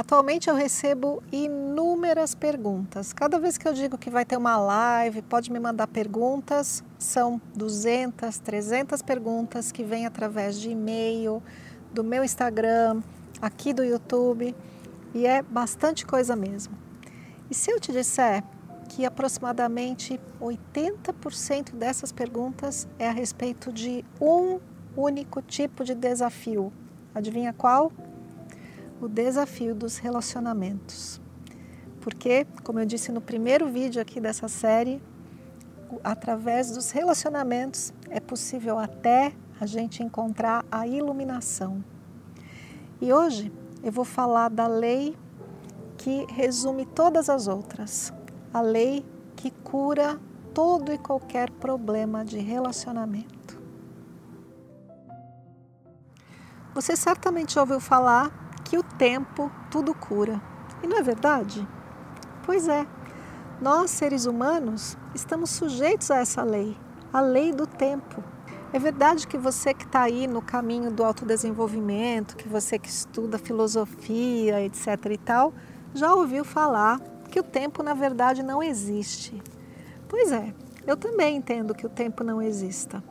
Atualmente eu recebo inúmeras perguntas. Cada vez que eu digo que vai ter uma live, pode me mandar perguntas, são 200, 300 perguntas que vêm através de e-mail, do meu Instagram, aqui do YouTube, e é bastante coisa mesmo. E se eu te disser que aproximadamente 80% dessas perguntas é a respeito de um único tipo de desafio, adivinha qual? O desafio dos relacionamentos. Porque, como eu disse no primeiro vídeo aqui dessa série, através dos relacionamentos é possível até a gente encontrar a iluminação. E hoje eu vou falar da lei que resume todas as outras, a lei que cura todo e qualquer problema de relacionamento. Você certamente ouviu falar que o tempo tudo cura. E não é verdade? Pois é, nós seres humanos estamos sujeitos a essa lei, a lei do tempo. É verdade que você que está aí no caminho do autodesenvolvimento, que você que estuda filosofia, etc. e tal, já ouviu falar que o tempo na verdade não existe. Pois é, eu também entendo que o tempo não exista.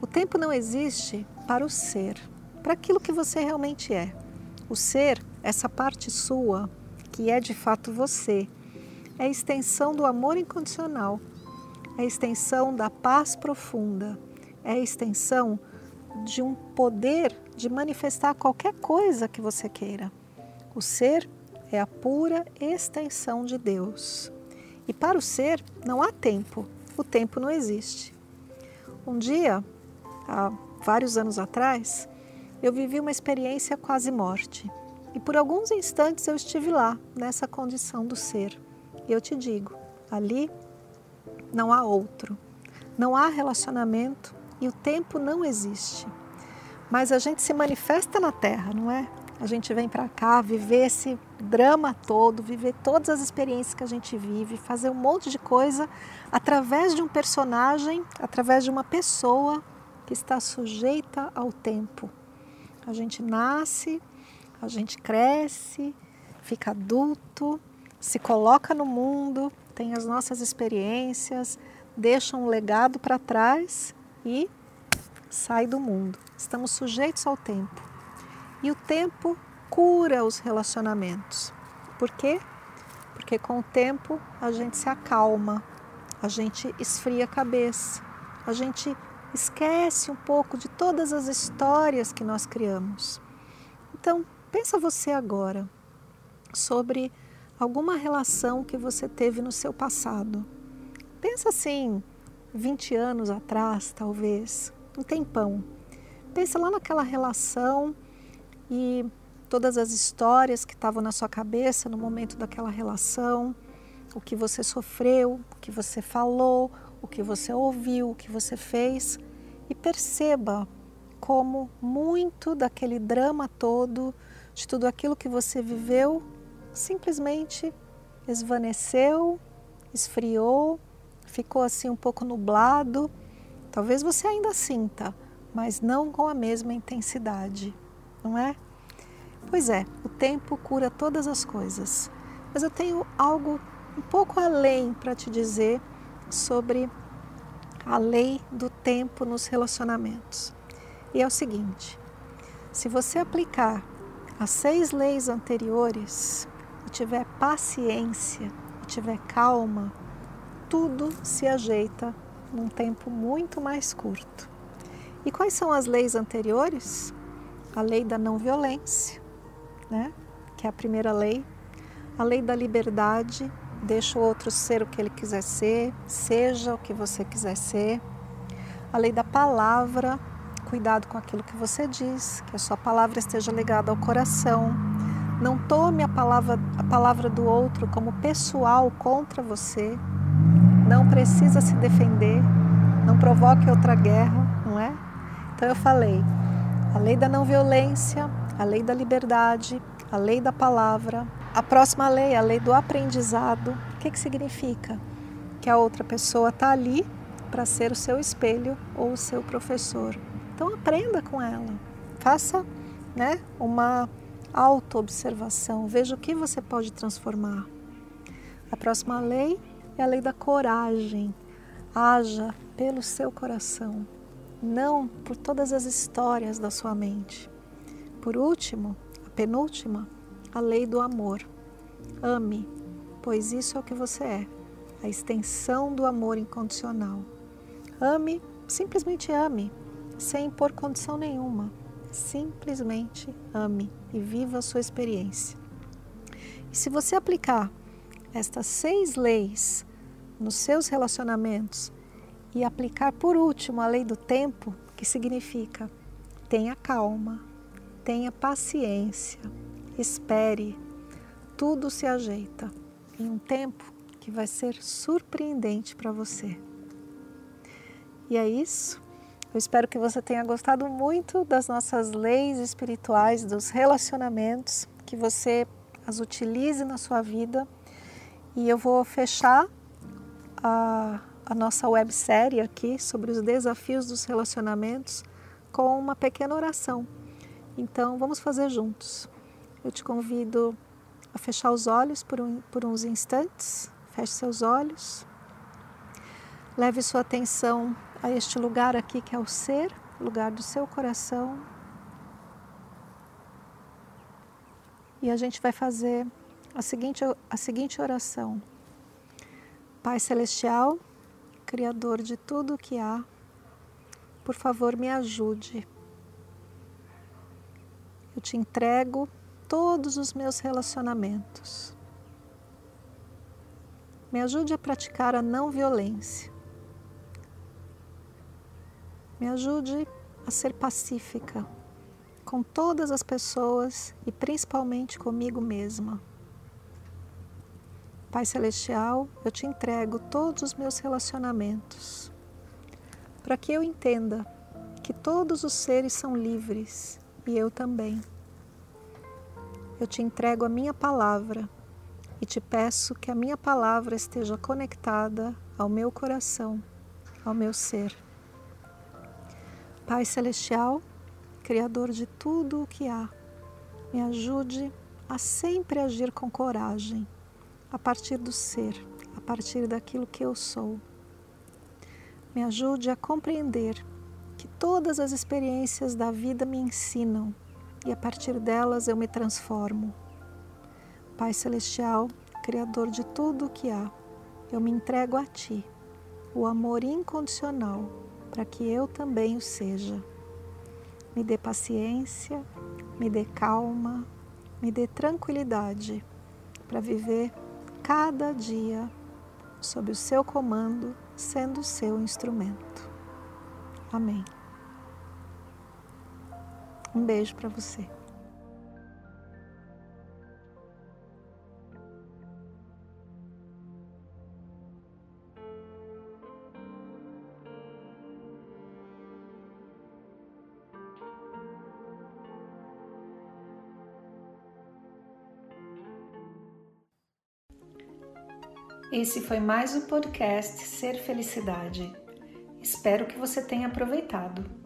O tempo não existe para o ser, para aquilo que você realmente é. O ser, essa parte sua, que é de fato você, é a extensão do amor incondicional, é a extensão da paz profunda, é a extensão de um poder de manifestar qualquer coisa que você queira. O ser é a pura extensão de Deus. E para o ser não há tempo, o tempo não existe. Um dia, há vários anos atrás, eu vivi uma experiência quase morte. E por alguns instantes eu estive lá, nessa condição do ser. E eu te digo, ali não há outro, não há relacionamento e o tempo não existe. Mas a gente se manifesta na Terra, não é? A gente vem para cá viver esse drama todo, viver todas as experiências que a gente vive, fazer um monte de coisa através de um personagem, através de uma pessoa que está sujeita ao tempo. A gente nasce, a gente cresce, fica adulto, se coloca no mundo, tem as nossas experiências, deixa um legado para trás e sai do mundo. Estamos sujeitos ao tempo. E o tempo cura os relacionamentos. Por quê? Porque com o tempo a gente se acalma, a gente esfria a cabeça, a gente esquece um pouco de todas as histórias que nós criamos. Então, pensa você agora sobre alguma relação que você teve no seu passado. Pensa assim, 20 anos atrás, talvez, um tempão. Pensa lá naquela relação e todas as histórias que estavam na sua cabeça no momento daquela relação, o que você sofreu, o que você falou, o que você ouviu, o que você fez e perceba como muito daquele drama todo, de tudo aquilo que você viveu, simplesmente esvaneceu, esfriou, ficou assim um pouco nublado. Talvez você ainda sinta, mas não com a mesma intensidade, não é? Pois é, o tempo cura todas as coisas. Mas eu tenho algo um pouco além para te dizer sobre a lei do tempo nos relacionamentos. E é o seguinte: se você aplicar as seis leis anteriores e tiver paciência e tiver calma, tudo se ajeita num tempo muito mais curto. E quais são as leis anteriores? A lei da não violência, né? que é a primeira lei, a lei da liberdade, deixa o outro ser o que ele quiser ser, seja o que você quiser ser. A lei da palavra, cuidado com aquilo que você diz, que a sua palavra esteja ligada ao coração. Não tome a palavra, a palavra do outro como pessoal contra você. Não precisa se defender. Não provoque outra guerra, não é? Então eu falei, a lei da não violência, a lei da liberdade, a lei da palavra. A próxima lei, a lei do aprendizado. O que, que significa? Que a outra pessoa está ali para ser o seu espelho ou o seu professor. Então aprenda com ela. Faça né, uma autoobservação. Veja o que você pode transformar. A próxima lei é a lei da coragem. Haja pelo seu coração, não por todas as histórias da sua mente. Por último, penúltima, a lei do amor. Ame, pois isso é o que você é, a extensão do amor incondicional. Ame, simplesmente ame, sem impor condição nenhuma. Simplesmente ame e viva a sua experiência. E se você aplicar estas seis leis nos seus relacionamentos e aplicar por último a lei do tempo, que significa tenha calma, tenha paciência, espere, tudo se ajeita em um tempo que vai ser surpreendente para você. E é isso. Eu espero que você tenha gostado muito das nossas leis espirituais, dos relacionamentos, que você as utilize na sua vida. E eu vou fechar a, a nossa websérie aqui sobre os desafios dos relacionamentos com uma pequena oração. Então, vamos fazer juntos. Eu te convido a fechar os olhos por, um, por uns instantes. Feche seus olhos. Leve sua atenção a este lugar aqui que é o ser, lugar do seu coração. E a gente vai fazer a seguinte, a seguinte oração. Pai Celestial, Criador de tudo o que há, por favor me ajude. Eu te entrego todos os meus relacionamentos. Me ajude a praticar a não violência. Me ajude a ser pacífica com todas as pessoas e principalmente comigo mesma. Pai Celestial, eu te entrego todos os meus relacionamentos para que eu entenda que todos os seres são livres e eu também. Eu te entrego a minha palavra e te peço que a minha palavra esteja conectada ao meu coração, ao meu ser. Pai Celestial, Criador de tudo o que há, me ajude a sempre agir com coragem, a partir do ser, a partir daquilo que eu sou. Me ajude a compreender que todas as experiências da vida me ensinam e a partir delas eu me transformo. Pai Celestial, Criador de tudo o que há, eu me entrego a Ti, o amor incondicional para que eu também o seja. Me dê paciência, me dê calma, me dê tranquilidade para viver cada dia sob o seu comando, sendo o seu instrumento. Amém. Um beijo para você. Esse foi mais o podcast Ser Felicidade. Espero que você tenha aproveitado.